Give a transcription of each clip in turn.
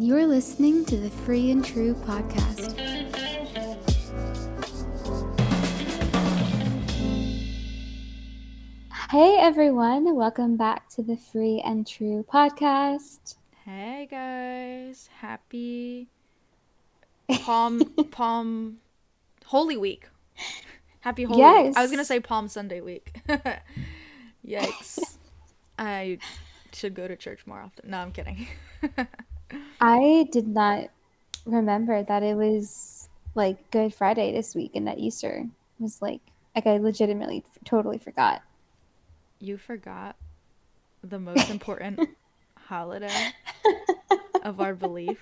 You're listening to the Free and True podcast. Hey everyone, welcome back to the Free and True podcast. Hey guys, happy Palm Palm Holy Week. Happy Holy Week. Yes. I was gonna say Palm Sunday week. Yikes. I should go to church more often. No, I'm kidding. I did not remember that it was like Good Friday this week and that Easter was like like I legitimately totally forgot. you forgot the most important holiday of our belief.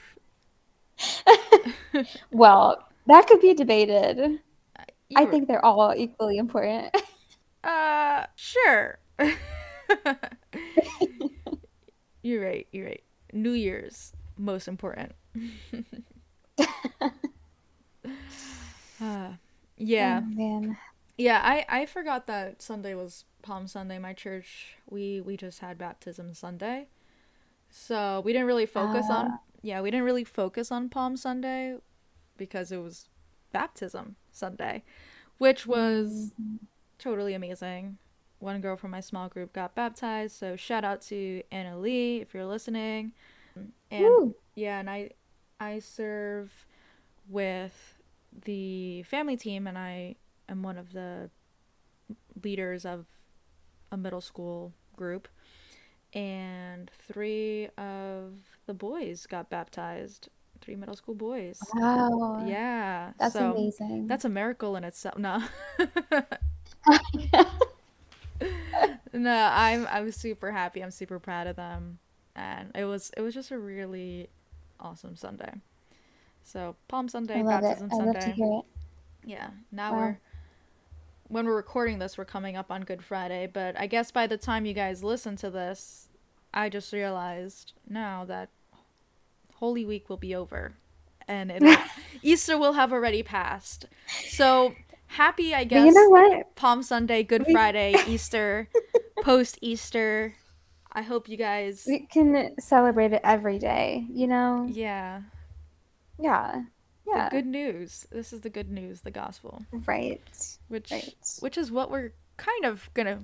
Well, that could be debated. You I were- think they're all equally important. Uh, sure. you're right. You're right. New Year's most important. uh, yeah, Oh, yeah. I I forgot that Sunday was Palm Sunday. My church we we just had baptism Sunday, so we didn't really focus on Ah. yeah we didn't really focus on Palm Sunday because it was baptism Sunday, which was totally amazing. One girl from my small group got baptized, so shout out to Anna Lee if you're listening. And Woo. yeah, and I I serve with the family team and I am one of the leaders of a middle school group. And three of the boys got baptized. Three middle school boys. Wow. Yeah. That's so amazing. that's a miracle in itself. No. no, I'm I'm super happy. I'm super proud of them. And it was it was just a really awesome Sunday. So Palm Sunday, I love it. baptism I love to Sunday. Yeah. Now Wow. we're when we're recording this, we're coming up on Good Friday, but I guess by the time you guys listen to this, I just realized now that Holy Week will be over and Easter will have already passed. So happy, I But guess. you know what? Palm Sunday, Good Friday, Easter, post Easter. I hope you guys. We can celebrate it every day, you know? Yeah, Yeah. Yeah. the good news. This is the good news, the gospel, Right. which Right. which is what we're kind of gonna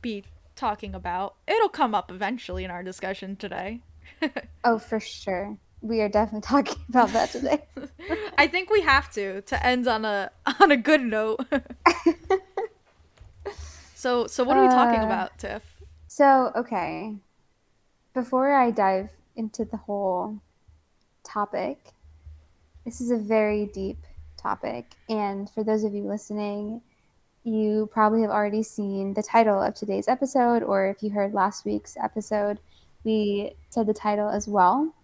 be talking about. It'll come up eventually in our discussion today. Oh, for sure. We are definitely talking about that today. I think we have to to end on a on a good note. so so what are we talking Uh, about, Tiff? So, okay. Before I dive into the whole topic, this is a very deep topic. And for those of you listening, you probably have already seen the title of today's episode, or if you heard last week's episode, we said the title as well.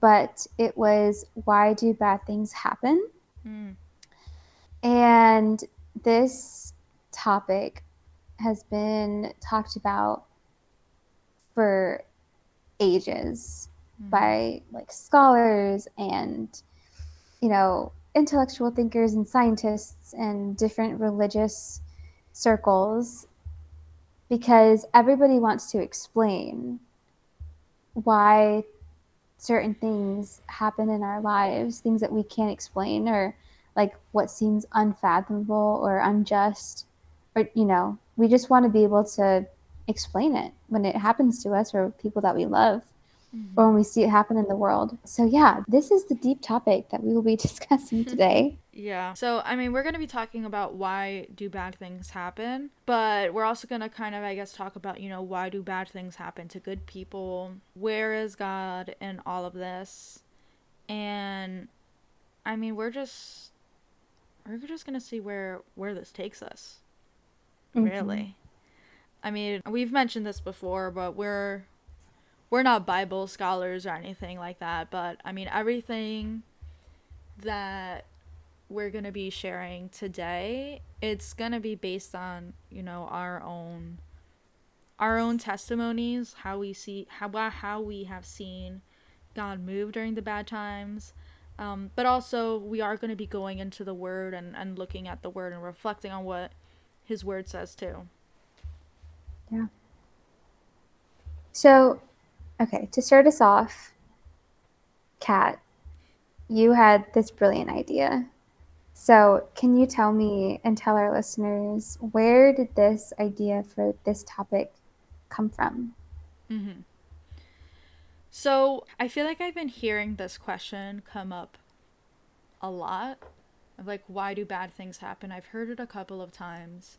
But it was Why Do Bad Things Happen? Mm, And this topic has been talked about for ages mhm. by like scholars and you know intellectual thinkers and scientists and different religious circles because everybody wants to explain why certain things happen in our lives things that we can't explain or like what seems unfathomable or unjust or you know we just want to be able to explain it when it happens to us or people that we love Mhm. or when we see it happen in the world so yeah this is the deep topic that we will be discussing today Yeah. So, I mean, we're going to be talking about why do bad things happen, but we're also going to kind of, I guess, talk about, you know, why do bad things happen to good people? Where is God in all of this? And I mean, we're just we're just going to see where where this takes us. Mhm. Really. I mean, we've mentioned this before, but we're we're not Bible scholars or anything like that, but I mean, everything that we're going to be sharing today it's going to be based on you know our own our own testimonies how we see how how we have seen god move during the bad times. Um, but also we are going to be going into the word and, and looking at the word and reflecting on what his word says too So, okay, to start us off, Kat, you had this brilliant idea. So, can you tell me and tell our listeners where did this idea for this topic come from? Mm-hmm. So, I feel like I've been hearing this question come up a lot of like, why do bad things happen? I've heard it a couple of times.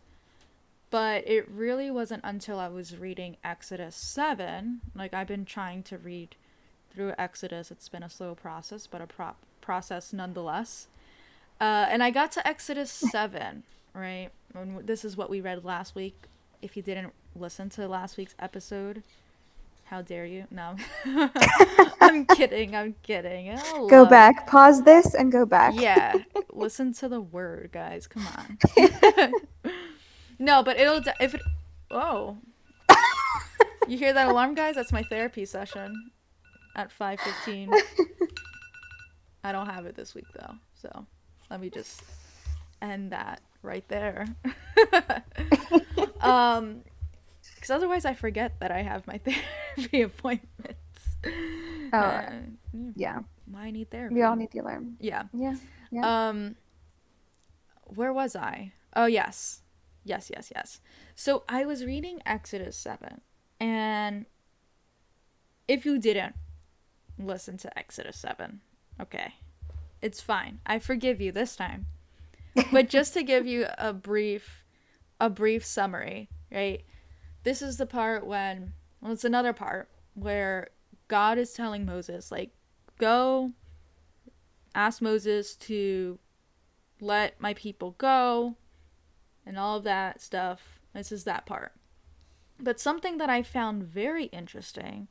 But it really wasn't until I was reading Exodus 7. Like, I've been trying to read through Exodus. It's been a slow process, but a pro- process nonetheless. Uh, and I got to Exodus 7, right? And this is what we read last week. If you didn't listen to last week's episode, how dare you? No. I'm kidding. I'm kidding. Go back. Pause this and go back. Yeah. Listen to the word, guys. Come on. no, but it'll if it Oh. You hear that alarm, guys? That's my therapy session at 5:15. I don't have it this week though. So, let me just end that right there. um because otherwise I forget that I have my therapy appointments. Oh, uh, yeah. Why I need therapy? We all need the alarm. Yeah. Yeah. Yeah. Um, where was I? Oh yes, yes, yes, yes. So I was reading Exodus seven, and if you didn't listen to Exodus seven, okay, it's fine. I forgive you this time. but just to give you a brief, a brief summary, right? this is the part when well it's another part where God is telling Moses like go ask Moses to let my people go and all of that stuff. This is that part. But something that I found very interesting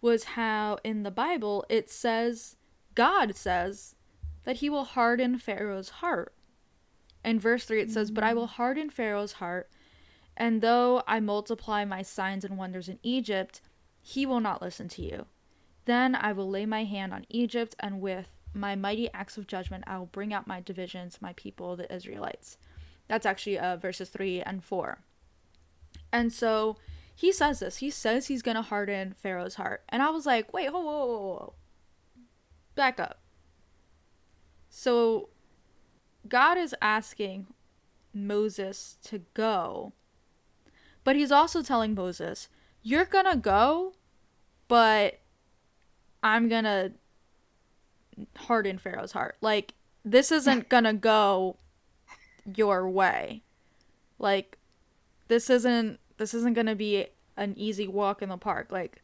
was how in the Bible it says God says that he will harden Pharaoh's heart. In verse 3 it says, "But I mm-hmm. will harden Pharaoh's heart and though I multiply my signs and wonders in Egypt, he will not listen to you. Then I will lay my hand on Egypt, and with my mighty acts of judgment, I will bring out my divisions, my people, the Israelites. That's actually uh, verses 3 and 4. And so he says this. He says he's going to harden Pharaoh's heart. And I was like, wait, whoa, whoa, whoa, whoa. Back up. So God is asking Moses to go but he's also telling Moses, You're gonna go, but I'm gonna harden Pharaoh's heart. Like, this isn't gonna go your way. Like, this isn't this isn't gonna be an easy walk in the park. Like,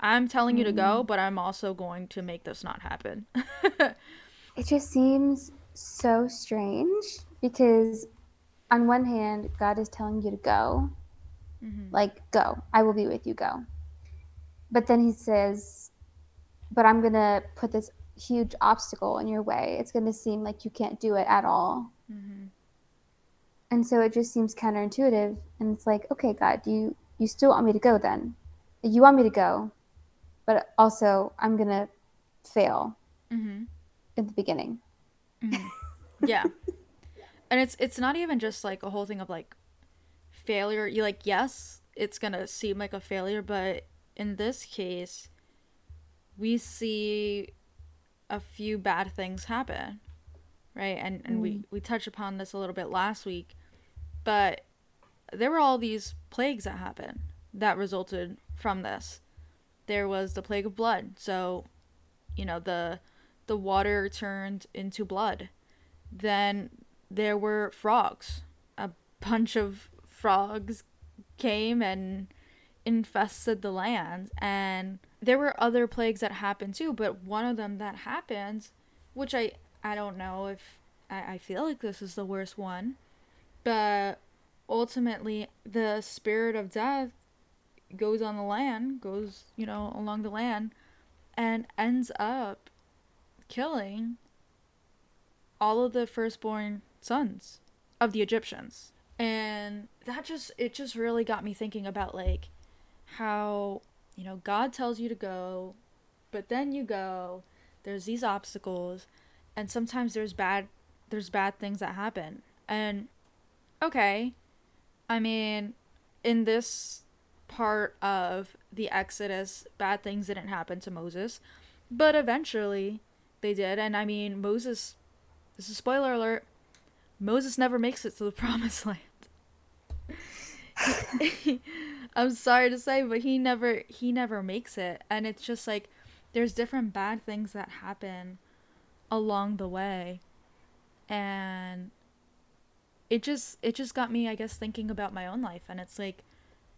I'm telling you to go, mm. but I'm also going to make this not happen. it just seems so strange because on one hand, God is telling you to go, Mm-hmm. Like, go. I will be with you. Go. But then he says, but I'm going to put this huge obstacle in your way. It's going to seem like you can't do it at all. Mm-hmm. And so it just seems counterintuitive. And it's like, okay, God, do you, you still want me to go then? You want me to go, but also I'm going to fail mm-hmm. in the beginning. Mm-hmm. Yeah. and it's it's not even just like a whole thing of like failure you like yes it's gonna seem like a failure but in this case we see a few bad things happen right? And and mm. we we touched upon this a little bit last week but there were all these plagues that happened that resulted from this. There was the plague of blood. So you know the the water turned into blood. Then there were frogs. A bunch of frogs came and infested the land and there were other plagues that happened too but one of them that happened which i i don't know if i, I feel like this is the worst one but ultimately the spirit of death goes on the land goes you know along the land and ends up killing all of the firstborn sons of the egyptians. And that just it just really got me thinking about like how you know god tells you to go but then you go there's these obstacles and sometimes there's bad there's bad things that happen and okay i mean in this part of the exodus bad things didn't happen to moses But eventually they did. And I mean, Moses, this is spoiler alert, Moses never makes it to the promised land. I'm sorry to say, but he never he never makes it. And it's just like there's different bad things that happen along the way. And it just it just got me, I guess, thinking about my own life and it's like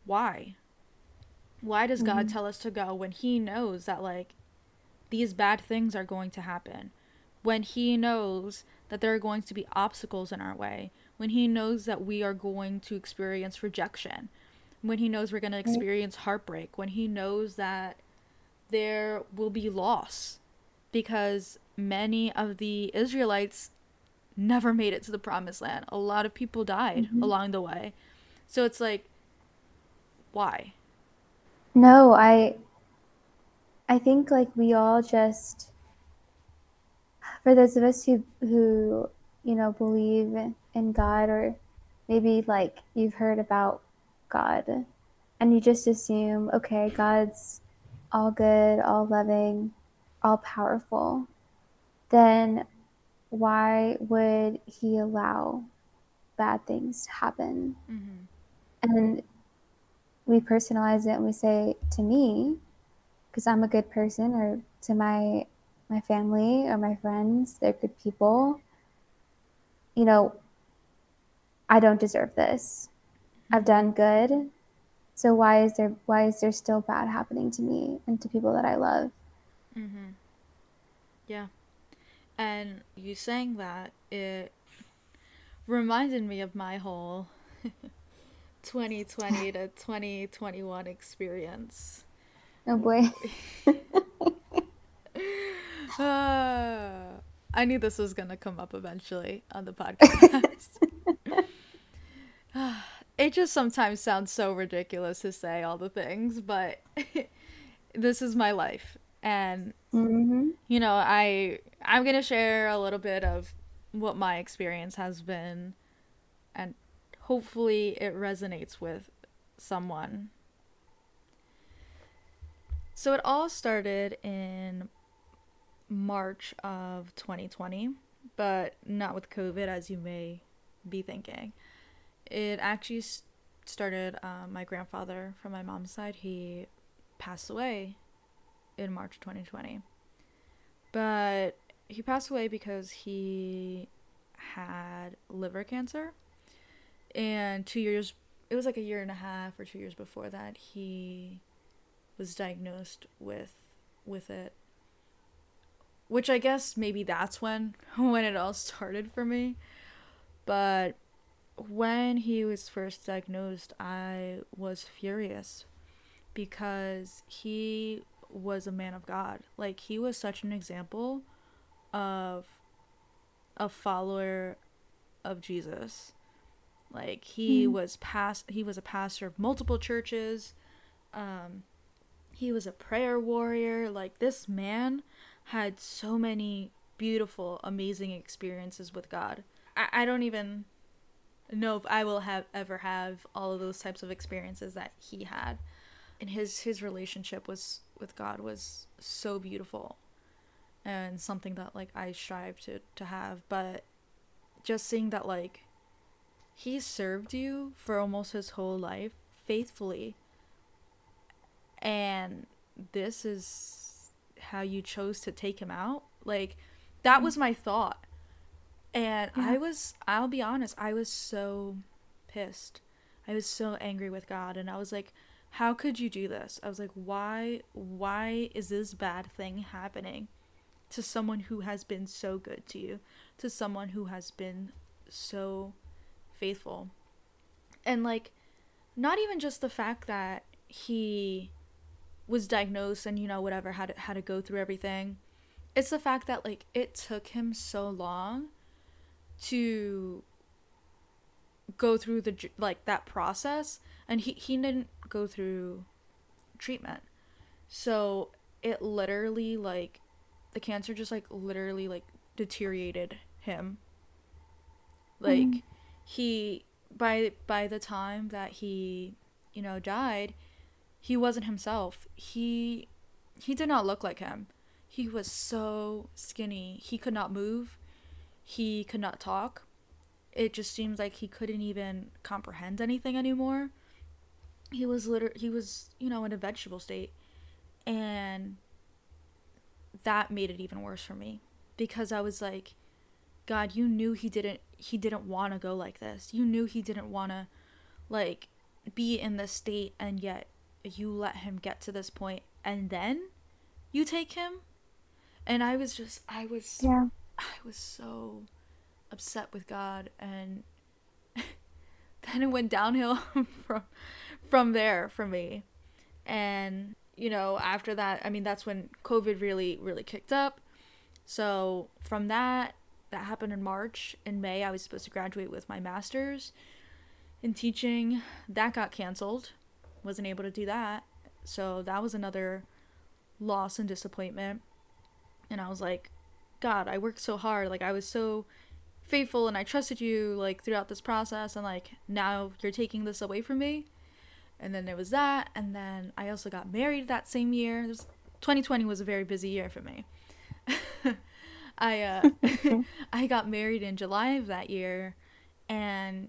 why? Why does God mm-hmm. tell us to go when he knows that like these bad things are going to happen? When he knows that there are going to be obstacles in our way, when he knows that we are going to experience rejection, when he knows we're going to experience heartbreak, when he knows that there will be loss because many of the Israelites never made it to the promised land. A lot of people died mm-hmm. along the way. So it's like why? No, I I think like we all just for those of us who who you know believe in God or maybe like you've heard about God and you just assume okay God's all good, all loving, all powerful, then why would he allow bad things to happen? Mm-hmm. And we personalize it and we say to me, because I'm a good person, or to my my family or my friends, they're good people. You know, I don't deserve this. I've done good. So why is there why is there still bad happening to me and to people that I love? Mhm. Yeah. And you saying that it reminded me of my whole 2020 to 2021 experience. Oh boy. uh, I knew this was going to come up eventually on the podcast. it just sometimes sounds so ridiculous to say all the things, but this is my life. And mm-hmm. you know, I I'm going to share a little bit of what my experience has been and hopefully it resonates with someone. So it all started in March of 2020, but not with COVID, as you may be thinking. It actually started, uh, my grandfather from my mom's side, he passed away in March 2020. But he passed away because he had liver cancer. And two years it was like a year and a half or two years before that he was diagnosed with with it. Which i guess maybe that's when when it all started for me. But when he was first diagnosed i was furious because he was a man of god like he was such an example of a follower of jesus like he mm-hmm. was past he was a pastor of multiple churches. Um he was a prayer warrior. Like this man had so many beautiful, amazing experiences with God. I, I don't even know if I will have ever have all of those types of experiences that he had. And his his relationship was with God was so beautiful and something that like I strive to to have, but just seeing that like he served you for almost his whole life faithfully. And this is how you chose to take him out? Like, that was my thought. And yeah. I was, I'll be honest, I was so pissed. I was so angry with God. And I was like, how could you do this? I was like, why, why is this bad thing happening to someone who has been so good to you? To someone who has been so faithful. And like not even just the fact that he was diagnosed and you know whatever had to, had to go through everything. It's the fact that like it took him so long to go through the like that process and he he didn't go through treatment. So it literally like the cancer just like literally like deteriorated him. Like mm-hmm he by by the time that he you know died he wasn't himself he he did not look like him he was so skinny. He could not move. He could not talk. It just seems like he couldn't even comprehend anything anymore. He was liter- he was, you know, in a vegetable state. And that made it even worse for me because I was like, God, you knew he didn't he didn't want to go like this. You knew he didn't want to like be in this state and yet you let him get to this point and then you take him and i was just i was yeah i was so upset with god and then it went downhill from from there for me. And you know after that i mean that's when covid really really kicked up. So from that that happened in march. In may i was supposed to graduate with my master's in teaching. That got canceled. Wasn't able to do that. So that was another loss and disappointment. And i was like god i worked so hard. Like i was so faithful and i trusted you like throughout this process. And like now you're taking this away from me and then there was that and then i also got married that same year. 2020 was a very busy year for me. I uh i got married in july of that year and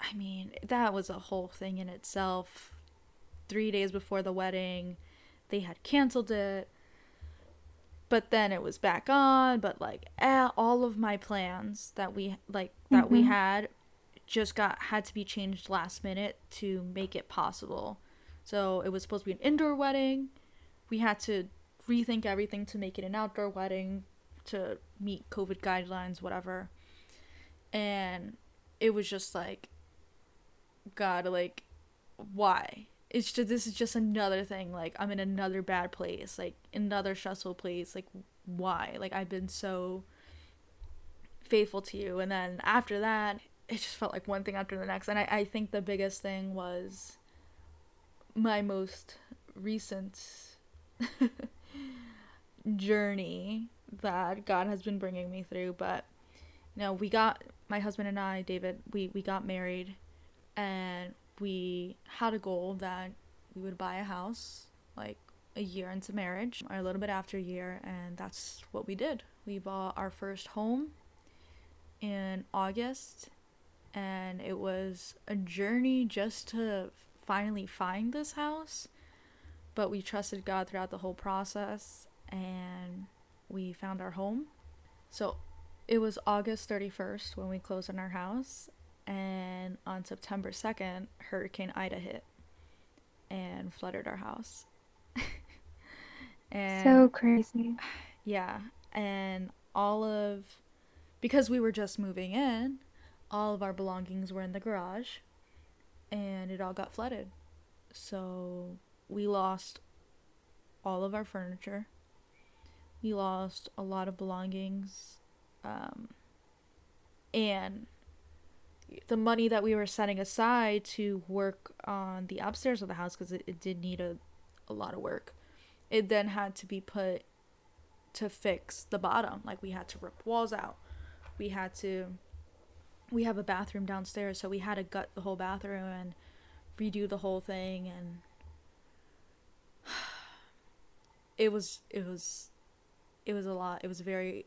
i mean that was a whole thing in itself. Three days before the wedding they had canceled it. But then it was back on but like all of my plans that we like that mm-hmm. we had just got had to be changed last minute to make it possible. So it was supposed to be an indoor wedding. We had to rethink everything to make it an outdoor wedding to meet covid guidelines whatever. And it was just like god like why? It's just this is just another thing like i'm in another bad place like another stressful place like why? Like i've been so faithful to you. And then after that it just felt like one thing after the next. And i, I think the biggest thing was my most recent journey that god has been bringing me through. But you know we got my husband and i david we we got married and we had a goal that we would buy a house like a year into marriage or a little bit after a year and that's what we did. We bought our first home in august and it was a journey just to finally find this house but we trusted god throughout the whole process and we found our home so it was august 31st when we closed on our house and on September 2nd, Hurricane Ida hit and flooded our house. and so crazy. Yeah, and all of because we were just moving in, all of our belongings were in the garage and it all got flooded. So we lost all of our furniture. We lost a lot of belongings. Um, and the money that we were setting aside to work on the upstairs of the house because it, it did need a, a lot of work it then had to be put to fix the bottom like we had to rip walls out we had to we have a bathroom downstairs so we had to gut the whole bathroom and redo the whole thing and it was it was it was a lot it was a very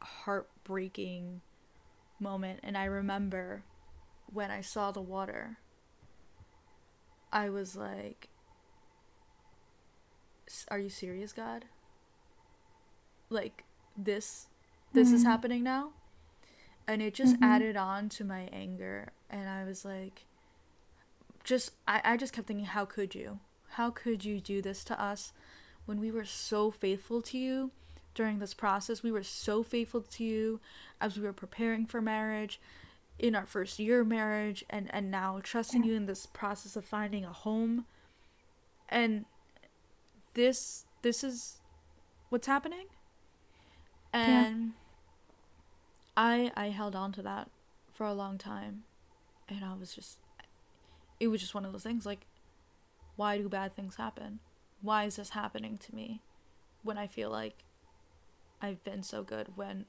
heartbreaking moment and I remember when I saw the water I was like are you serious God? Like this this mm-hmm. is happening now? And it just mm-hmm. added on to my anger and I was like just I, I just kept thinking how could you? How could you do this to us when we were so faithful to you? during this process. We were so faithful to you as we were preparing for marriage, in our first year of marriage, and, and now trusting you in this process of finding a home. And this this is what's happening. And yeah. I I held on to that for a long time. And I was just it was just one of those things like why do bad things happen? Why is this happening to me when I feel like I've been so good when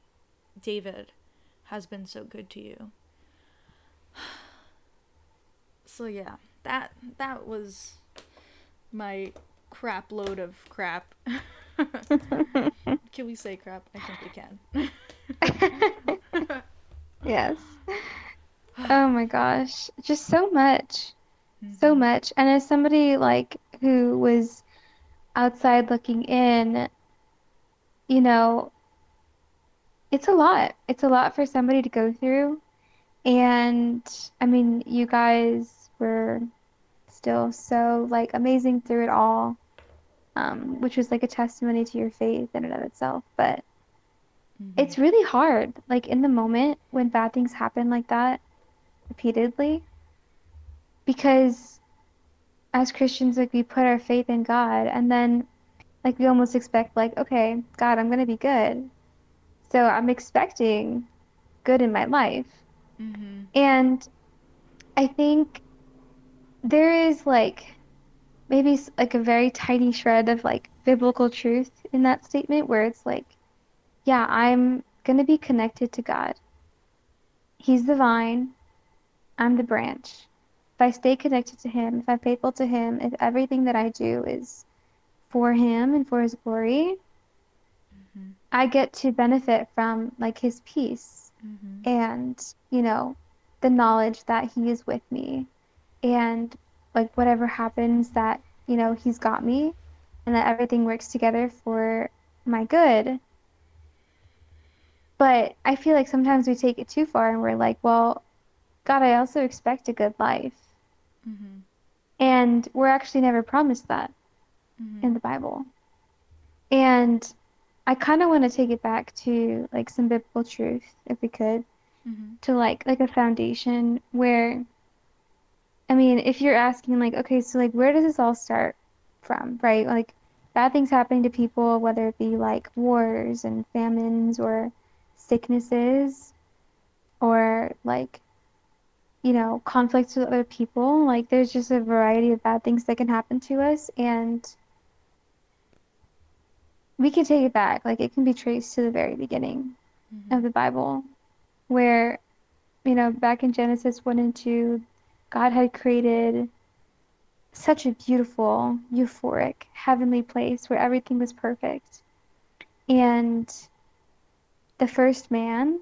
David has been so good to you. So yeah, that that was my crap load of crap. can we say crap? I think we can. yes. Oh my gosh. Just so much. Mm-hmm. So much. And as somebody like who was outside looking in, you know, it's a lot. It's a lot for somebody to go through. And I mean, you guys were still so like amazing through it all, um, which was like a testimony to your faith in and of itself. But mm-hmm. it's really hard, like in the moment when bad things happen like that repeatedly, because as Christians, like we put our faith in God, and then like we almost expect like, okay, God, I'm gonna be good, so I'm expecting good in my life, mm-hmm. and I think there is like maybe like a very tiny shred of like biblical truth in that statement where it's like, yeah, I'm going to be connected to God. He's the vine, I'm the branch. If I stay connected to Him, if I'm faithful to Him, if everything that I do is for Him and for His glory, mm-hmm. I get to benefit from like His peace mm-hmm. and, you know, the knowledge that He is with me and like whatever happens that you know he's got me and that everything works together for my good but i feel like sometimes we take it too far and we're like well god i also expect a good life mm-hmm. and we're actually never promised that mm-hmm. in the bible and i kind of want to take it back to like some biblical truth if we could mm-hmm. to like like a foundation where I mean, if you're asking like, okay, so like where does this all start from, right? Like bad things happening to people, whether it be like wars and famines or sicknesses or like you know, conflicts with other people. Like there's just a variety of bad things that can happen to us and we can take it back. Like it can be traced to the very beginning mm-hmm. of the Bible where you know, back in Genesis 1 and 2, God had created such a beautiful, euphoric, heavenly place where everything was perfect. And the first man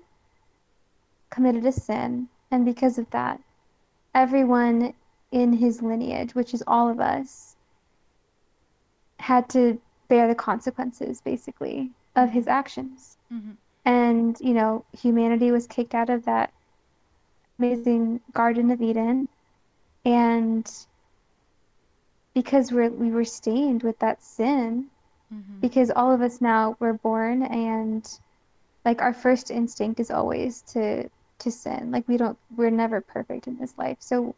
committed a sin, and because of that, everyone in his lineage, which is all of us, had to bear the consequences, basically, of his actions. Mm-hmm. And, you know, humanity was kicked out of that amazing Garden of Eden and because we're we were stained with that sin mm-hmm. because all of us now were born and like our first instinct is always to to sin like we don't we're never perfect in this life so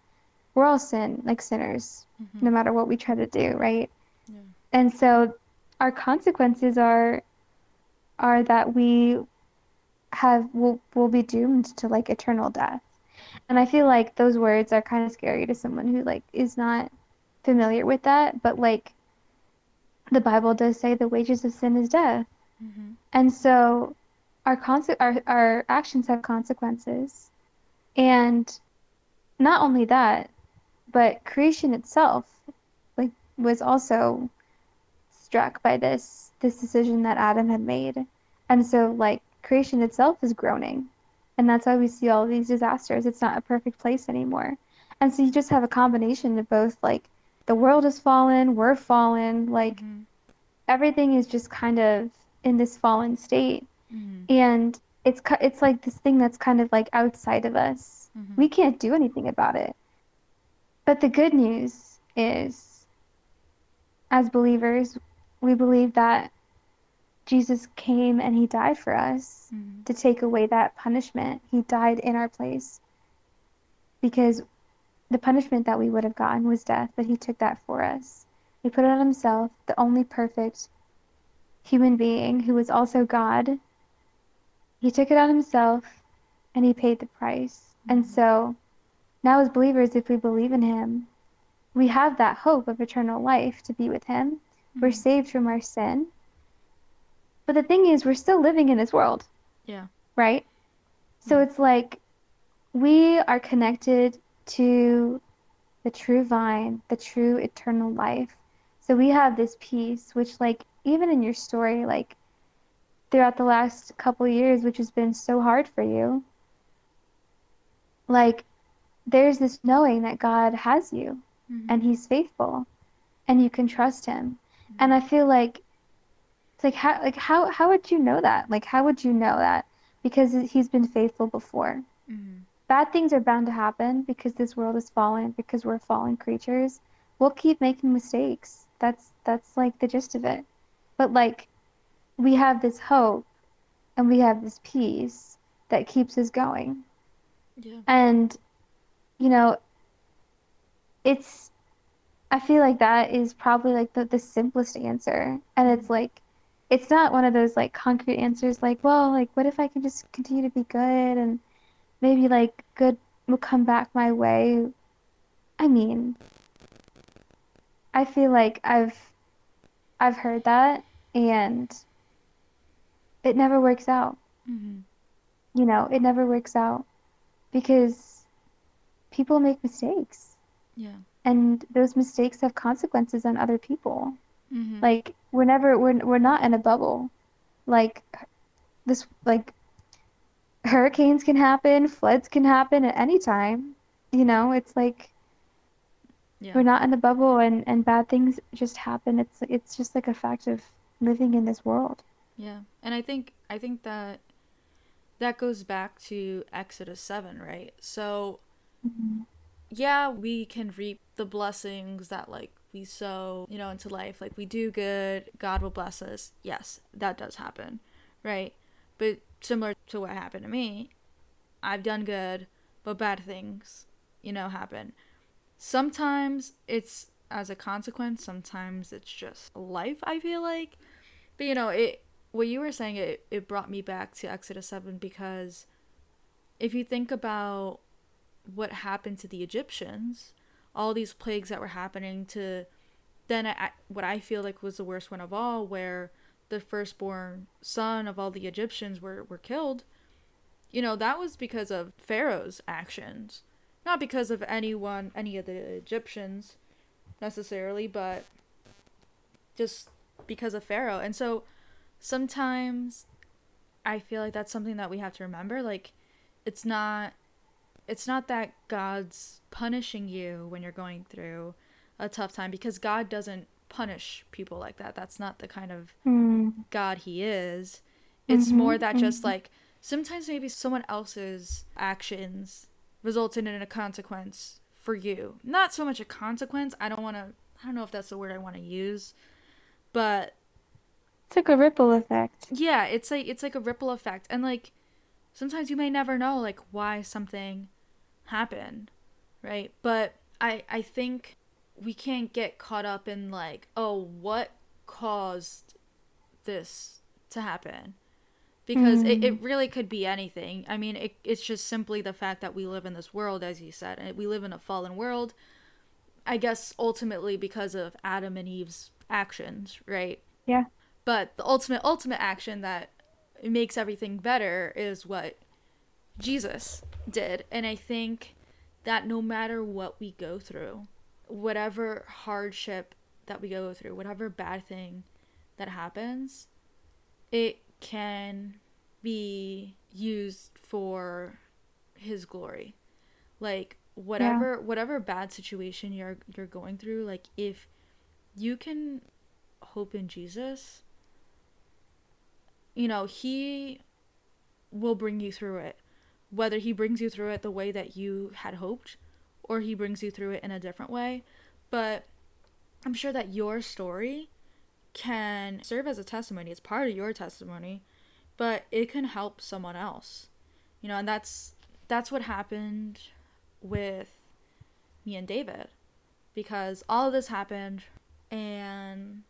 we're all sin like sinners mm-hmm. no matter what we try to do right yeah. and so our consequences are are that we have will will be doomed to like eternal death and I feel like those words are kind of scary to someone who like is not familiar with that, but like the Bible does say the wages of sin is death. Mm-hmm. And so our, conse- our our actions have consequences. And not only that, but creation itself like was also struck by this this decision that Adam had made. And so like creation itself is groaning and that's why we see all these disasters. It's not a perfect place anymore. And so you just have a combination of both like the world has fallen, we're fallen, like mm-hmm. everything is just kind of in this fallen state. Mm-hmm. And it's it's like this thing that's kind of like outside of us. Mm-hmm. We can't do anything about it. But the good news is as believers, we believe that Jesus came and he died for us mm-hmm. to take away that punishment. He died in our place because the punishment that we would have gotten was death, but he took that for us. He put it on himself, the only perfect human being who was also God. He took it on himself and he paid the price. Mm-hmm. And so now, as believers, if we believe in him, we have that hope of eternal life to be with him. Mm-hmm. We're saved from our sin but the thing is, we're still living in this world. Yeah. Right? So it's like we are connected to the true vine, the true eternal life. So we have this peace, which, like, even in your story, like, throughout the last couple years, which has been so hard for you, like, there's this knowing that God has you mm-hmm. and He's faithful and you can trust Him. Mm-hmm. And I feel like it's like how like how how would you know that? Like how would you know that? Because He's been faithful before. Mm-hmm. Bad things are bound to happen because this world is fallen, because we're fallen creatures. We'll keep making mistakes. That's that's like the gist of it. But like we have this hope and we have this peace that keeps us going. Yeah. And you know, it's I feel like that is probably like the, the simplest answer. And it's mm-hmm. like it's not one of those like concrete answers like, well, like what if I can just continue to be good and maybe like good will come back my way. I mean, I feel like I've I've heard that and it never works out. Mm-hmm. You know, it never works out because people make mistakes. Yeah. And those mistakes have consequences on other people. Mm-hmm. Like we're never we're we're not in a bubble. Like this like hurricanes can happen, floods can happen at any time. You know, it's like yeah. we're not in a bubble and and bad things just happen. It's it's just like a fact of living in this world. Yeah. And I think I think that that goes back to Exodus 7, right? So mm-hmm. yeah, we can reap the blessings that like we sow, you know, into life. Like we do good, God will bless us. Yes, that does happen, right? But similar to what happened to me, I've done good, but bad things, you know, happen. Sometimes it's as a consequence, sometimes it's just life, I feel like. But you know, it what you were saying it, it brought me back to Exodus 7 because if you think about what happened to the Egyptians, all these plagues that were happening to then I, what I feel like was the worst one of all where the firstborn son of all the Egyptians were, were killed, you know, that was because of Pharaoh's actions. Not because of anyone, any of the Egyptians necessarily, but just because of Pharaoh. And so sometimes I feel like that's something that we have to remember. Like, it's not. It's not that God's punishing you when you're going through a tough time because God doesn't punish people like that. That's not the kind of mm. God he is. It's mm-hmm, more that mm-hmm. just like sometimes maybe someone else's actions resulted in a consequence for you. Not so much a consequence. I don't want to I don't know if that's the word I want to use, but it's like a ripple effect. Yeah, it's like it's like a ripple effect and like sometimes you may never know like why something happened, right? But I I think we can't get caught up in like, oh, what caused this to happen? Because mm. it, it mm-hmm. really could be anything. I mean, it, it's just simply the fact that we live in this world, as you said, and we live in a fallen world. I guess ultimately because of Adam and Eve's actions, right? Yeah. But the ultimate, ultimate action that makes everything better is what Jesus did. And I think that no matter what we go through, whatever hardship that we go through, whatever bad thing that happens, it can be used for his glory. Like whatever yeah. whatever bad situation you're you're going through, like if you can hope in Jesus, you know, he will bring you through it. Whether he brings you through it the way that you had hoped or he brings you through it in a different way. But I'm sure that your story can serve as a testimony. It's part of your testimony, but it can help someone else. You know, and that's that's what happened with me and David because all of this happened and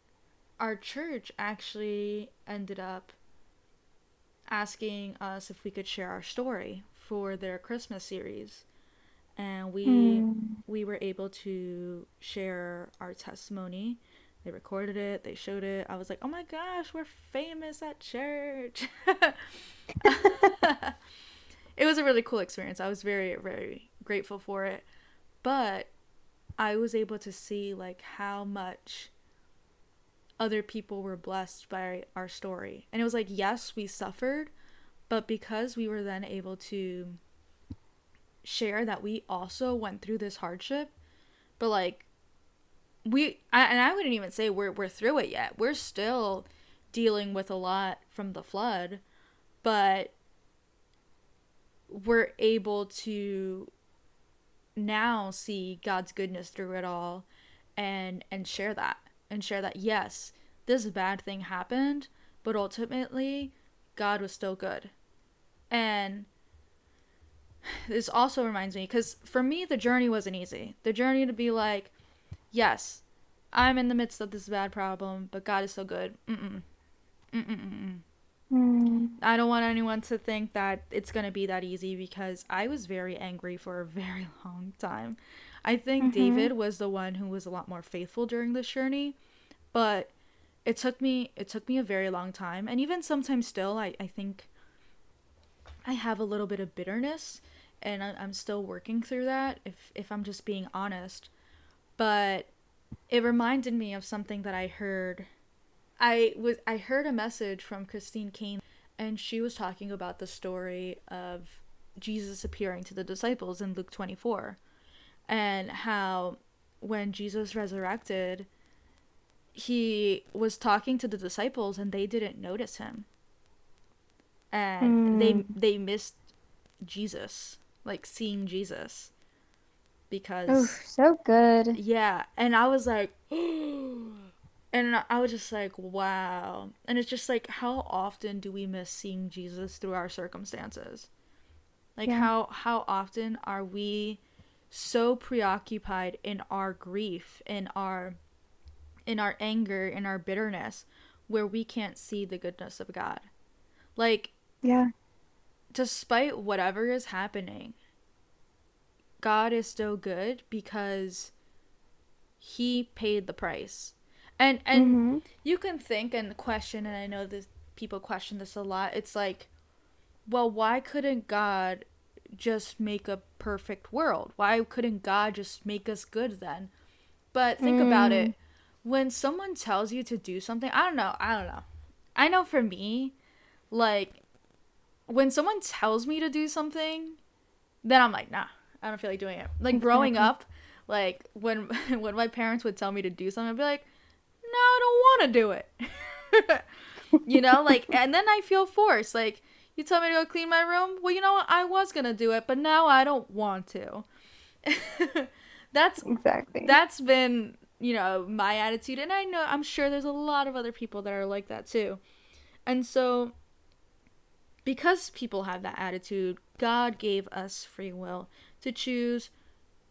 our church actually ended up asking us if we could share our story for their Christmas series. And we mm. we were able to share our testimony. They recorded it they showed it. I was like oh my gosh we're famous at church. It was a really cool experience. I was very very grateful for it. But i was able to see like how much other people were blessed by our story. And it was like, yes, we suffered, but because we were then able to share that we also went through this hardship, but like we I, and I wouldn't even say we're we're through it yet. We're still dealing with a lot from the flood, but we're able to now see God's goodness through it all and and share that and share that yes, this bad thing happened, but ultimately God was still good. And this also reminds me because for me the journey wasn't easy. The journey to be like, yes, I'm in the midst of this bad problem, but God is so good. Mm-mm. Mm-mm-mm. Mm. I don't want anyone to think that it's going to be that easy because I was very angry for a very long time. I think mm-hmm. David was the one who was a lot more faithful during this journey, but it took me it took me a very long time and even sometimes still I, I think I have a little bit of bitterness and I, I'm still working through that if if I'm just being honest. But it reminded me of something that I heard I was I heard a message from Christine Caine and she was talking about the story of Jesus appearing to the disciples in Luke 24 and how when Jesus resurrected he was talking to the disciples and they didn't notice him and mm. they hmm. they missed Jesus like seeing Jesus because oh so good yeah and I was like and I was just like, wow. And it's just like, how often do we miss seeing Jesus through our circumstances? Like, yeah. how how often are we so preoccupied in our grief, in our in our anger, in our bitterness, where we can't see the goodness of God? Like, yeah. Despite whatever is happening, God is still good because he paid the price and and mm-hmm. you can think and question and i know that people question this a lot it's like well why couldn't god just make a perfect world why couldn't god just make us good then but think mm. about it mm. when someone tells you to do something i don't know i don't know i know for me like when someone tells me to do something then i'm like nah i don't feel like doing it like growing up like when when my parents would tell me to do something i'd be like no, I don't want to do it. you know, like, and then I feel forced. Like, you tell me to go clean my room. Well, you know what? I was gonna do it, but now I don't want to. that's exactly that's been you know my attitude, and I know I'm sure there's a lot of other people that are like that too. And so, because people have that attitude, God gave us free will to choose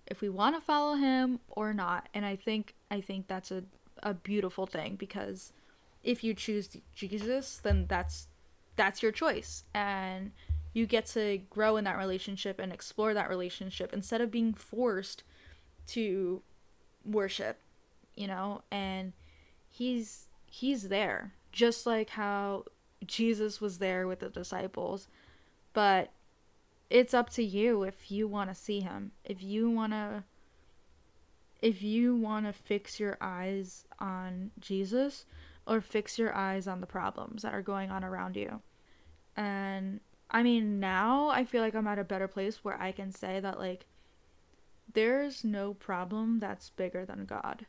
if we want to follow Him or not. And I think I think that's a a beautiful thing because if you choose Jesus, then that's that's your choice and you get to grow in that relationship and explore that relationship instead of being forced to worship, you know? And he's he's there just like how Jesus was there with the disciples. But it's up to you if you want to see him. If you want to if you want to fix your eyes on Jesus or fix your eyes on the problems that are going on around you. And I mean, now I feel like I'm at a better place where I can say that, like, there's no problem that's bigger than God.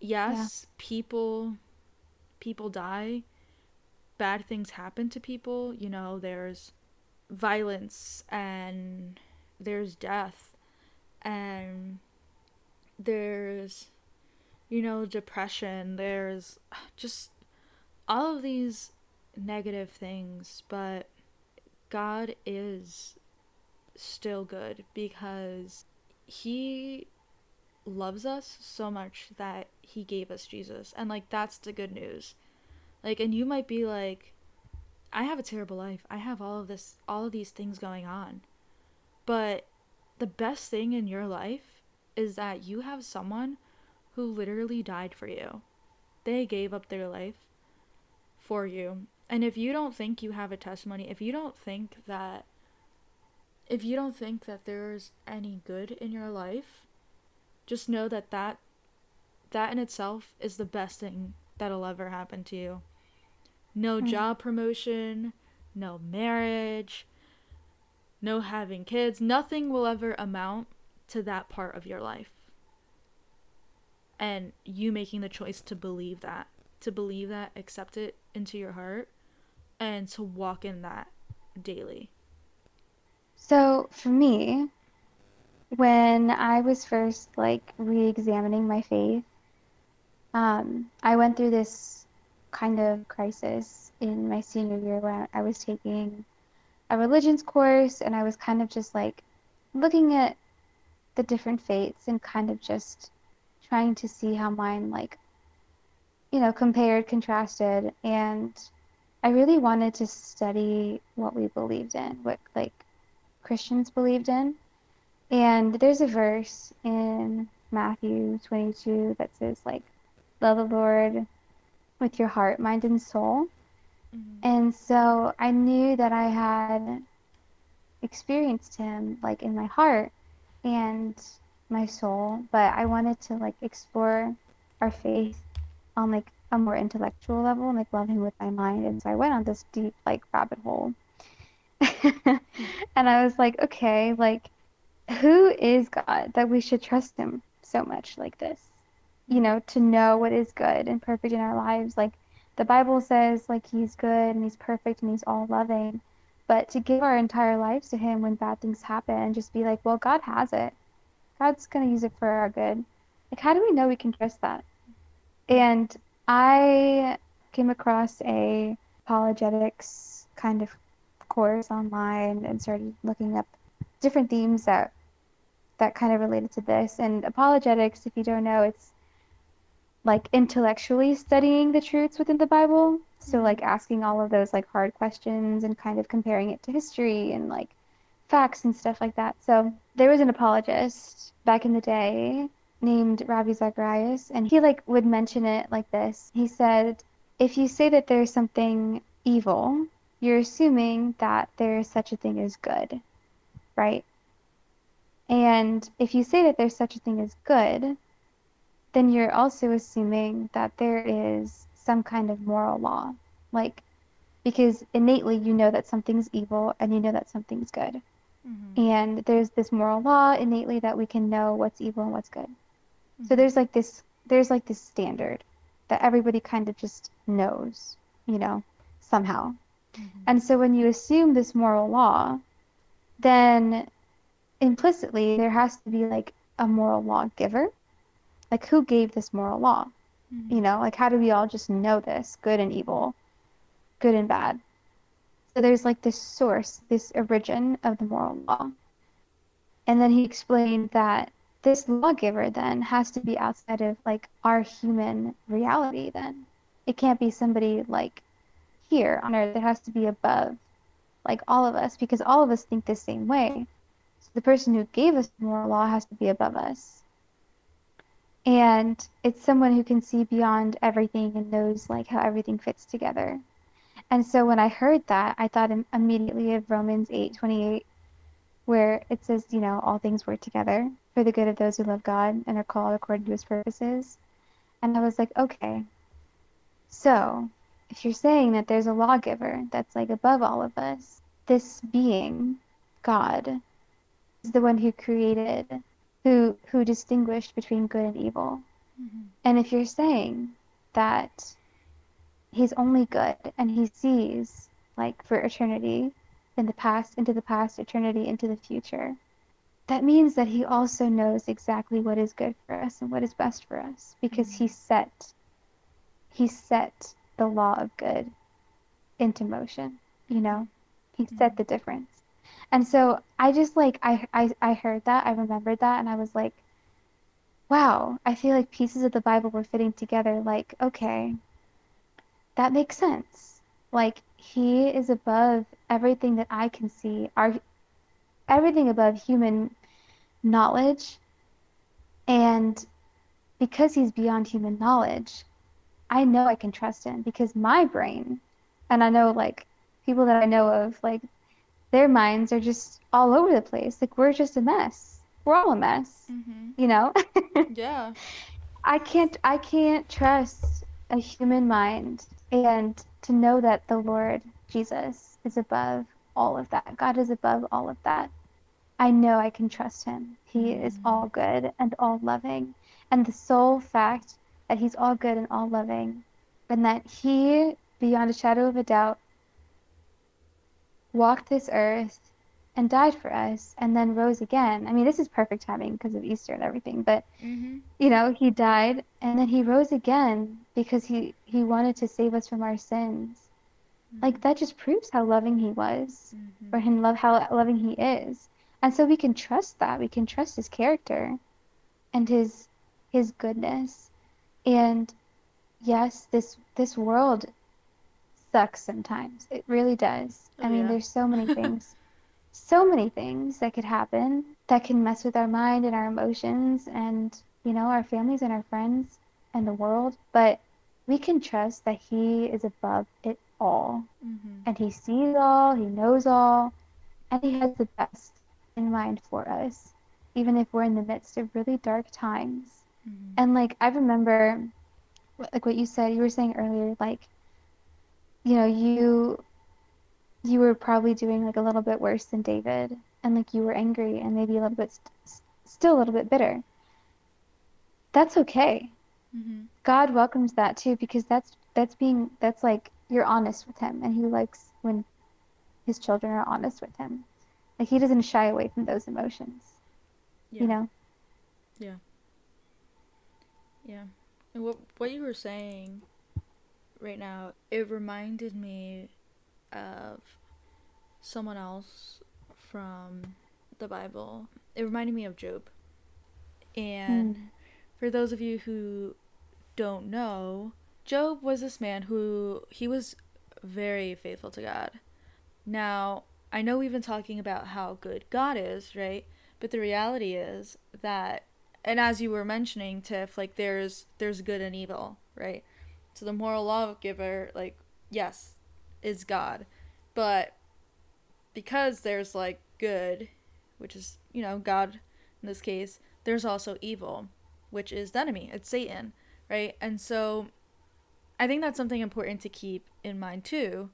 Yes, yeah. people people die. Bad things happen to people, you know, there's violence and there's death and there's you know depression there's just all of these negative things but god is still good because he loves us so much that he gave us Jesus. And like that's the good news. Like and you might be like I have a terrible life. I have all of this all of these things going on. But the best thing in your life is that you have someone who literally died for you. They gave up their life for you. And if you don't think you have a testimony, if you don't think that if you don't think that there's any good in your life, just know that that that in itself is the best thing that'll ever happen to you. No mm-hmm. job promotion, no marriage, no having kids. Nothing will ever amount to that part of your life. And you making the choice to believe that, to believe that, accept it into your heart, and to walk in that daily. So for me, when I was first like re-examining my faith, um, I went through this kind of crisis in my senior year when I was taking a religions course and I was kind of just like looking at the different faiths and kind of just trying to see how mine like you know compared contrasted and I really wanted to study what we believed in what like Christians believed in and there's a verse in Matthew 22 that says, like, love the Lord with your heart, mind, and soul. Mm-hmm. And so I knew that I had experienced him, like, in my heart and my soul, but I wanted to, like, explore our faith on, like, a more intellectual level and, like, love him with my mind. And so I went on this deep, like, rabbit hole. and I was like, okay, like, who is God that we should trust him so much like this? You know, to know what is good and perfect in our lives. Like the Bible says, like he's good and he's perfect and he's all loving. But to give our entire lives to him when bad things happen and just be like, well, God has it. God's going to use it for our good. Like, how do we know we can trust that? And I came across a apologetics kind of course online and started looking up different themes that that kind of related to this. And apologetics, if you don't know, it's like intellectually studying the truths within the Bible. So like mm-hmm. asking all of those like hard questions and kind of comparing it to history and like facts and stuff like that. So there was an apologist back in the day named Ravi Zacharias and he like would mention it like this. He said, if you say that there's something evil, you're assuming that there is such a thing as good right? And if you say that there's such a thing as good, then you're also assuming that there is some kind of moral law. Like, because innately you know that something's evil and you know that something's good. Mm-hmm. And there's this moral law innately that we can know what's evil and what's good. Mm-hmm. So there's like this there's like this standard that everybody kind of just knows, you know, somehow. Mm-hmm. And so when you assume this moral law, then implicitly there has to be like a moral law giver. Like who gave this moral law? Mm-hmm. You know, like how do we all just know this good and evil, good and bad? So there's like this source, this origin of the moral law. And then he explained that this lawgiver then has to be outside of like our human reality then. It can't be somebody like here on earth. It has to be above like all of us, because all of us think the same way. So the person who gave us moral law has to be above us. And it's someone who can see beyond everything and knows like how everything fits together. And so when I heard that, I thought immediately of Romans 8:28 where it says, you know, all things work together for the good of those who love God and are called according to his purposes. And I was like, okay. So, if you're saying that there's a lawgiver that's like above all of us, this being, God, is the one who created, who who distinguished between good and evil. Mm-hmm. And if you're saying that he's only good and he sees like for eternity in the past into the past eternity into the future that means that he also knows exactly what is good for us and what is best for us because mm-hmm. he set he set the law of good into motion, you know? He mm-hmm. set the difference. And so I just like I, I I heard that, I remembered that and I was like, wow, I feel like pieces of the Bible were fitting together like, okay, that makes sense. Like he is above everything that I can see, our everything above human knowledge. And because he's beyond human knowledge, I know I can trust him because my brain, and I know like people that I know of, like their minds are just all over the place. Like we're just a mess. We're all a mess. Mm-hmm. You know? yeah. I can't I can't trust a human mind and to know that the Lord Jesus is above all of that. God is above all of that. I know I can trust him. He is Mm. all good and all loving. And the sole fact that he's all good and all loving, and that he, beyond a shadow of a doubt, walked this earth and died for us and then rose again. I mean, this is perfect timing because of Easter and everything, but Mm-hmm. you know, he died and then he rose again because he he wanted to save us from our sins. Like that just proves how loving he was Mm-hmm. or him love how loving he is. And so we can trust that. We can trust his character and his his goodness. And yes, this this world sucks sometimes. It really does. Oh, I mean, yeah. there's so many things so many things that could happen that can mess with our mind and our emotions and you know our families and our friends and the world but we can trust that he is above it all Mm-hmm. and he sees all he knows all and he has the best in mind for us even if we're in the midst of really dark times Mm-hmm. and like i remember like what you said you were saying earlier like you know you you were probably doing like a little bit worse than david and like you were angry and maybe a little bit st- still a little bit bitter that's okay Mm-hmm. god welcomes that too because that's that's being that's like you're honest with him and he likes when his children are honest with him like he doesn't shy away from those emotions Yeah. you know Yeah. Yeah. And what what you were saying right now, it reminded me of someone else from the Bible. It reminded me of Job. And Mm. for those of you who don't know, Job was this man who he was very faithful to God. Now, I know we've been talking about how good God is, right? But the reality is that and as you were mentioning, Tiff, like there's there's good and evil, right? So the moral lawgiver, like, yes, is God. But because there's like good, which is, you know, God in this case, there's also evil, which is the enemy. It's Satan, right? And so I think that's something important to keep in mind too.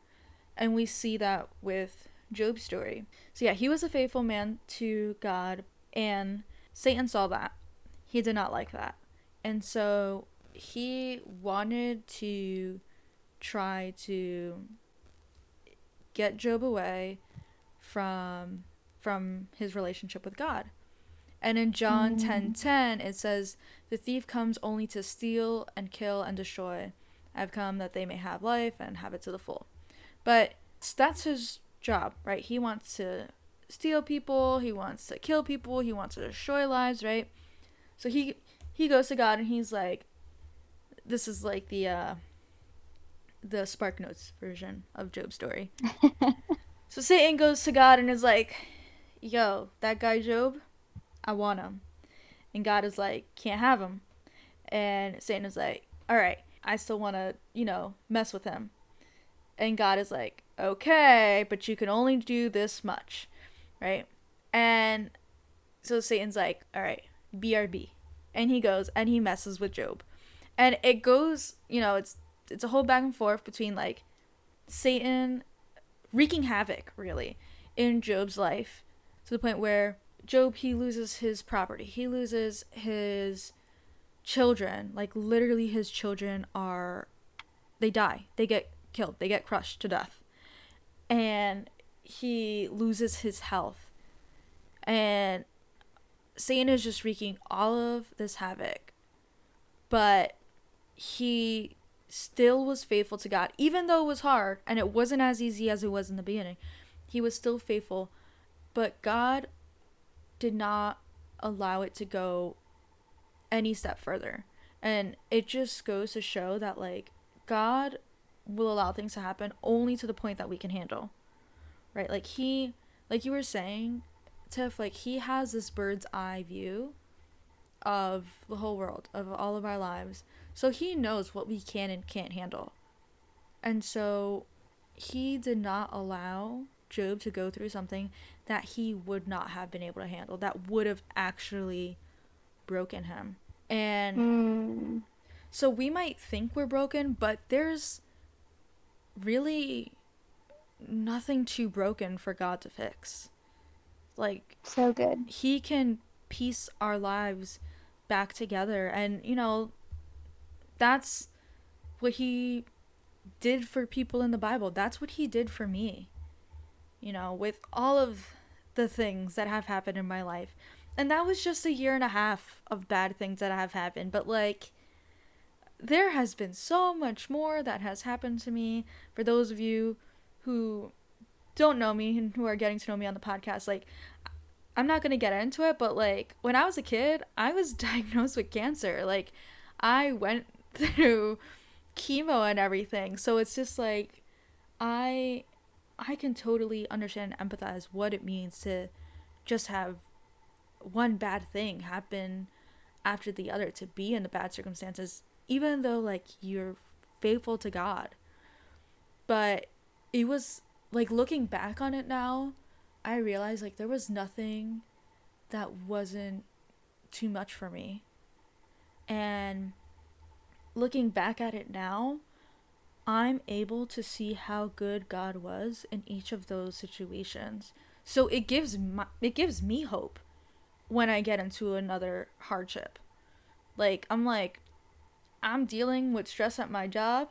And we see that with Job's story. So yeah, he was a faithful man to God and Satan saw that. He did not like that. And so he wanted to try to get Job away from from his relationship with God. And in John Mm. 10:10 10, it says, "The thief comes only to steal and kill and destroy. I've come that they may have life and have it to the full." But that's his job, right? He wants to steal people, he wants to kill people, he wants to destroy lives, right? So he he goes to God and he's like this is like the uh the Spark Notes version of Job's story. So Satan goes to God and is like, "Yo, that guy Job, I want him." And God is like, "Can't have him." And Satan is like, "All right, I still want to, you know, mess with him." And God is like, "Okay, but you can only do this much." Right? And so Satan's like, "All right, BRB." And he goes and he messes with Job. And it goes, you know, it's it's a whole back and forth between like Satan wreaking havoc really in Job's life to the point where Job he loses his property. He loses his children. Like literally his children are they die. They get killed. They get crushed to death. And he loses his health. And Satan is just wreaking all of this havoc. But he still was faithful to God, even though it was hard and it wasn't as easy as it was in the beginning. He was still faithful, but God did not allow it to go any step further. And it just goes to show that, like, God will allow things to happen only to the point that we can handle. Right? Like, He, like you were saying, Tiff, like, He has this bird's eye view of the whole world, of all of our lives. So he knows what we can and can't handle. And so he did not allow Job to go through something that he would not have been able to handle, that would have actually broken him. And Mm. So we might think we're broken, but there's really nothing too broken for God to fix. Like so good. He can piece our lives back together and you know that's what he did for people in the Bible. That's what he did for me. You know, with all of the things that have happened in my life. And that was just a year and a half of bad things that have happened, but like there has been so much more that has happened to me. For those of you who don't know me and who are getting to know me on the podcast, like I'm not going to get into it, but like when I was a kid, I was diagnosed with cancer. Like I went through chemo and everything. So it's just like I I can totally understand and empathize what it means to just have one bad thing happen after the other to be in the bad circumstances even though like you're faithful to God. But it was like looking back on it now, I realized like there was nothing that wasn't too much for me. And looking back at it now, I'm able to see how good God was in each of those situations. So it gives my, it gives me hope when I get into another hardship. Like I'm like I'm dealing with stress at my job.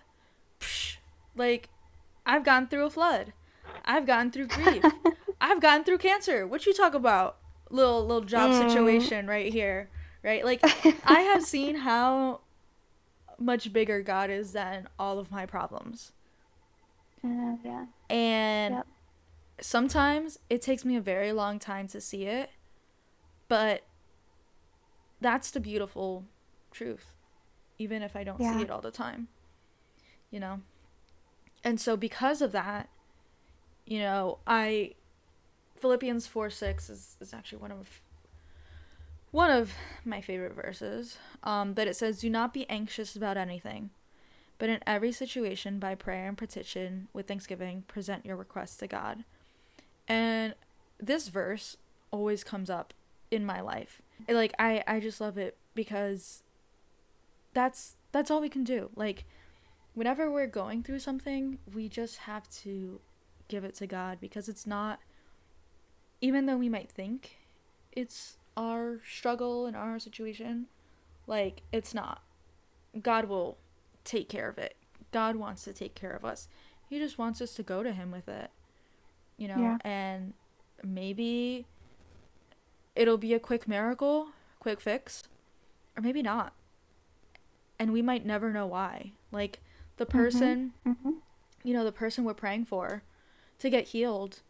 Psh, like, I've gone through a flood. I've gone through grief. I've gone through cancer. What you talk about? Little little job mm. situation right here, right? Like, I have seen how much bigger God is than all of my problems. Uh, yeah. And yep. sometimes it takes me a very long time to see it, but that's the beautiful truth even if I don't yeah. see it all the time. You know? And so because of that, you know, I Philippians 4 6 is, is actually one of one of my favorite verses. Um, but it says, Do not be anxious about anything, but in every situation, by prayer and petition, with thanksgiving, present your requests to God. And this verse always comes up in my life. Like I, I just love it because that's that's all we can do. Like whenever we're going through something, we just have to give it to God because it's not even though we might think it's our struggle and our situation, like it's not. God will take care of it. God wants to take care of us. He just wants us to go to him with it. You know, yeah. and maybe it'll be a quick miracle, quick fix, or maybe not and we might never know why. Like the mm-hmm. person, mm-hmm. you know, the person we're praying for to get healed,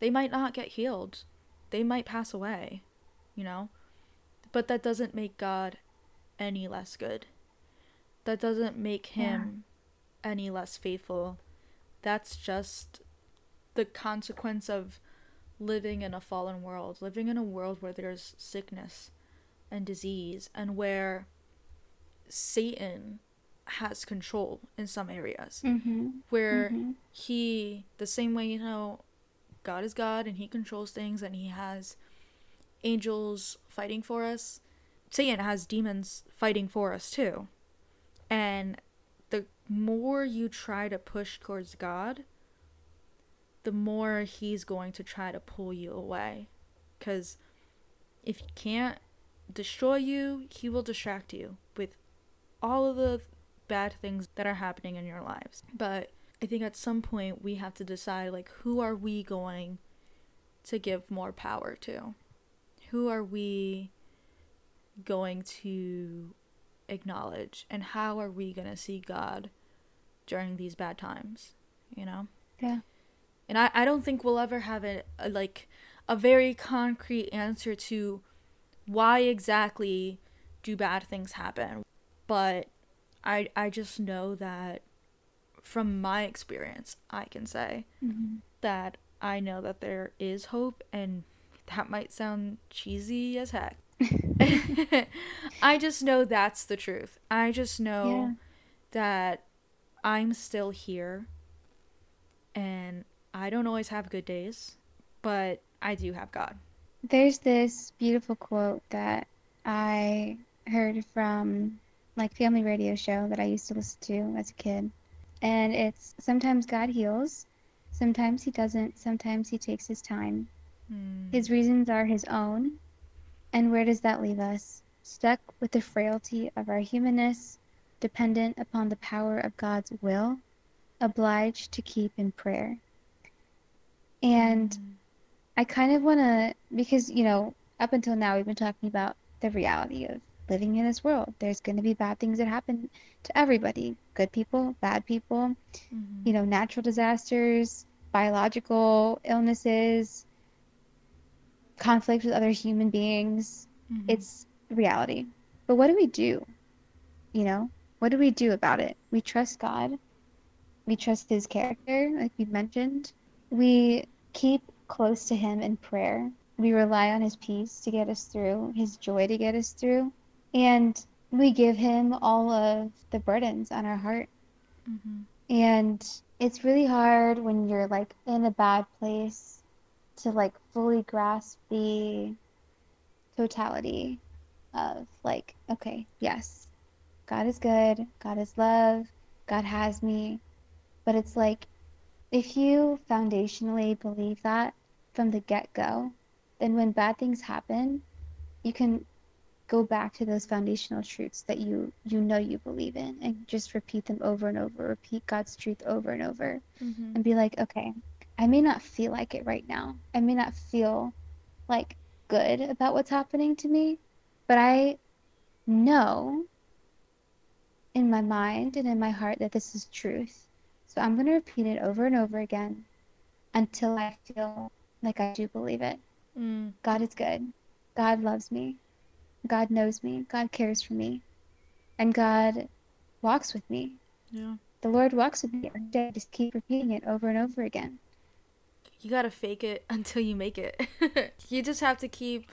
they might not get healed. They might pass away, you know? But that doesn't make God any less good. That doesn't make him yeah. any less faithful. That's just the consequence of living in a fallen world, living in a world where there's sickness and disease and where Satan has control in some areas mm-hmm. where mm-hmm. he the same way you know God is God and he controls things and he has angels fighting for us Satan has demons fighting for us too and the more you try to push towards God the more he's going to try to pull you away cuz if he can't destroy you he will distract you with all of the bad things that are happening in your lives. But I think at some point we have to decide like who are we going to give more power to? Who are we going to acknowledge and how are we going to see God during these bad times, you know? Yeah. And I, I don't think we'll ever have a, a like a very concrete answer to why exactly do bad things happen but I I just know that from my experience, I can say mm-hmm. that I know that there is hope, and that might sound cheesy as heck. I just know that's the truth. I just know yeah. that I'm still here, and I don't always have good days, but I do have God. There's this beautiful quote that I heard from like family radio show that I used to listen to as a kid. And it's sometimes God heals, sometimes he doesn't, sometimes he takes his time. Hmm. His reasons are his own. And where does that leave us? Stuck with the frailty of our humanness, dependent upon the power of God's will, obliged to keep in prayer. And Hmm. I kind of want to, because, you know, up until now, we've been talking about the reality of living in this world. There's going to be bad things that happen to everybody good people, bad people, Mhm. you know, natural disasters, biological illnesses, conflict with other human beings. Mhm. It's reality. But what do we do? You know, what do we do about it? We trust God. We trust His character, like we mentioned. We keep close to Him in prayer. We rely on His peace to get us through, His joy to get us through. And we give Him all of the burdens on our heart. Mhm. And it's really hard when you're like in a bad place to like fully grasp the totality of like, okay, yes, God is good, God is love, God has me. But it's like if you foundationally believe that from the get go, then when bad things happen, you can go back to those foundational truths that you you know you believe in and just repeat them over and over repeat god's truth over and over Mhm. and be like okay i may not feel like it right now i may not feel like good about what's happening to me but i know in my mind and in my heart that this is truth so i'm going to repeat it over and over again until i feel like i do believe it Mm. god is good god loves me God knows me, God cares for me, and God walks with me. Yeah. The Lord walks with me every day. Just keep repeating it over and over again. You gotta fake it until you make it. you just have to keep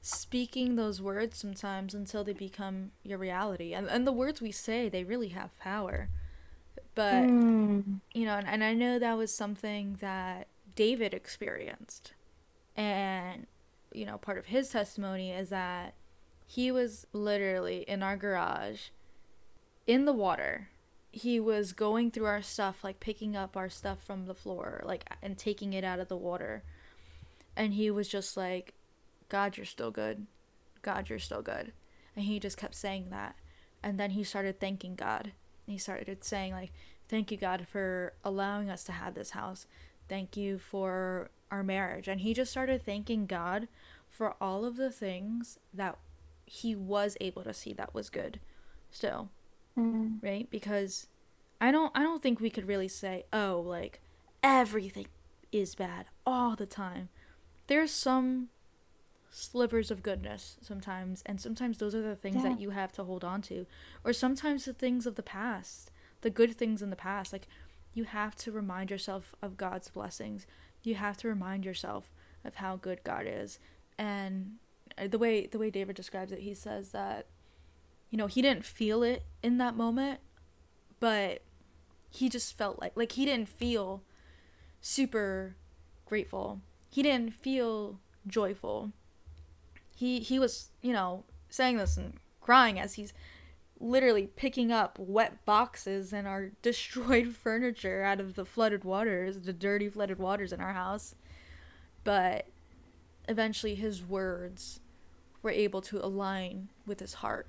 speaking those words sometimes until they become your reality. And and the words we say, they really have power. But Mm. you know, and, and I know that was something that David experienced. And, you know, part of his testimony is that he was literally in our garage in the water. He was going through our stuff, like picking up our stuff from the floor, like, and taking it out of the water. And he was just like, God, you're still good. God, you're still good. And he just kept saying that. And then he started thanking God. He started saying, like, thank you, God, for allowing us to have this house. Thank you for our marriage. And he just started thanking God for all of the things that he was able to see that was good still Mm. right? Because i don't i don't think we could really say oh like everything is bad all the time. There's some slivers of goodness sometimes and sometimes those are the things Yeah. that you have to hold on to. Or sometimes the things of the past the good things in the past like you have to remind yourself of god's blessings. You have to remind yourself of how good god is. And uh, the way the way david describes it he says that you know he didn't feel it in that moment but he just felt like like he didn't feel super grateful. He didn't feel joyful. He he was you know saying this and crying as he's literally picking up wet boxes and our destroyed furniture out of the flooded waters the dirty flooded waters in our house. But eventually his words were able to align with his heart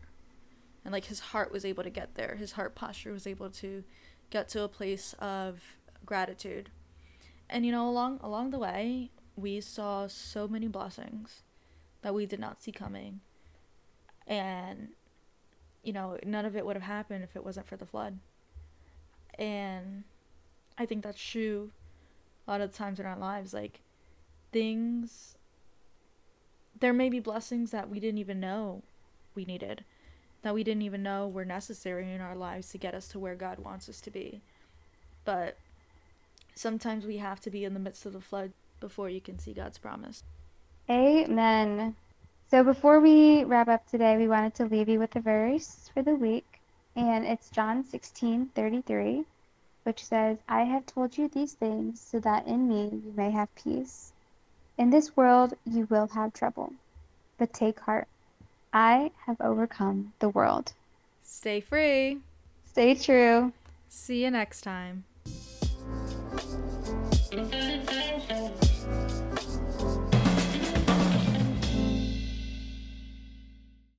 and like his heart was able to get there. His heart posture was able to get to a place of gratitude. And you know along along the way we saw so many blessings that we did not see coming. And you know none of it would have happened if it wasn't for the flood. And i think that's true a lot of times in our lives. Like things there may be blessings that we didn't even know we needed that we didn't even know were necessary in our lives to get us to where God wants us to be. But sometimes we have to be in the midst of the flood before you can see God's promise. Amen. So before we wrap up today, we wanted to leave you with a verse for the week, and it's John 16:33, which says, "I have told you these things so that in me you may have peace. In this world you will have trouble, but take heart. I have overcome the world." Stay free. Stay true. See you next time.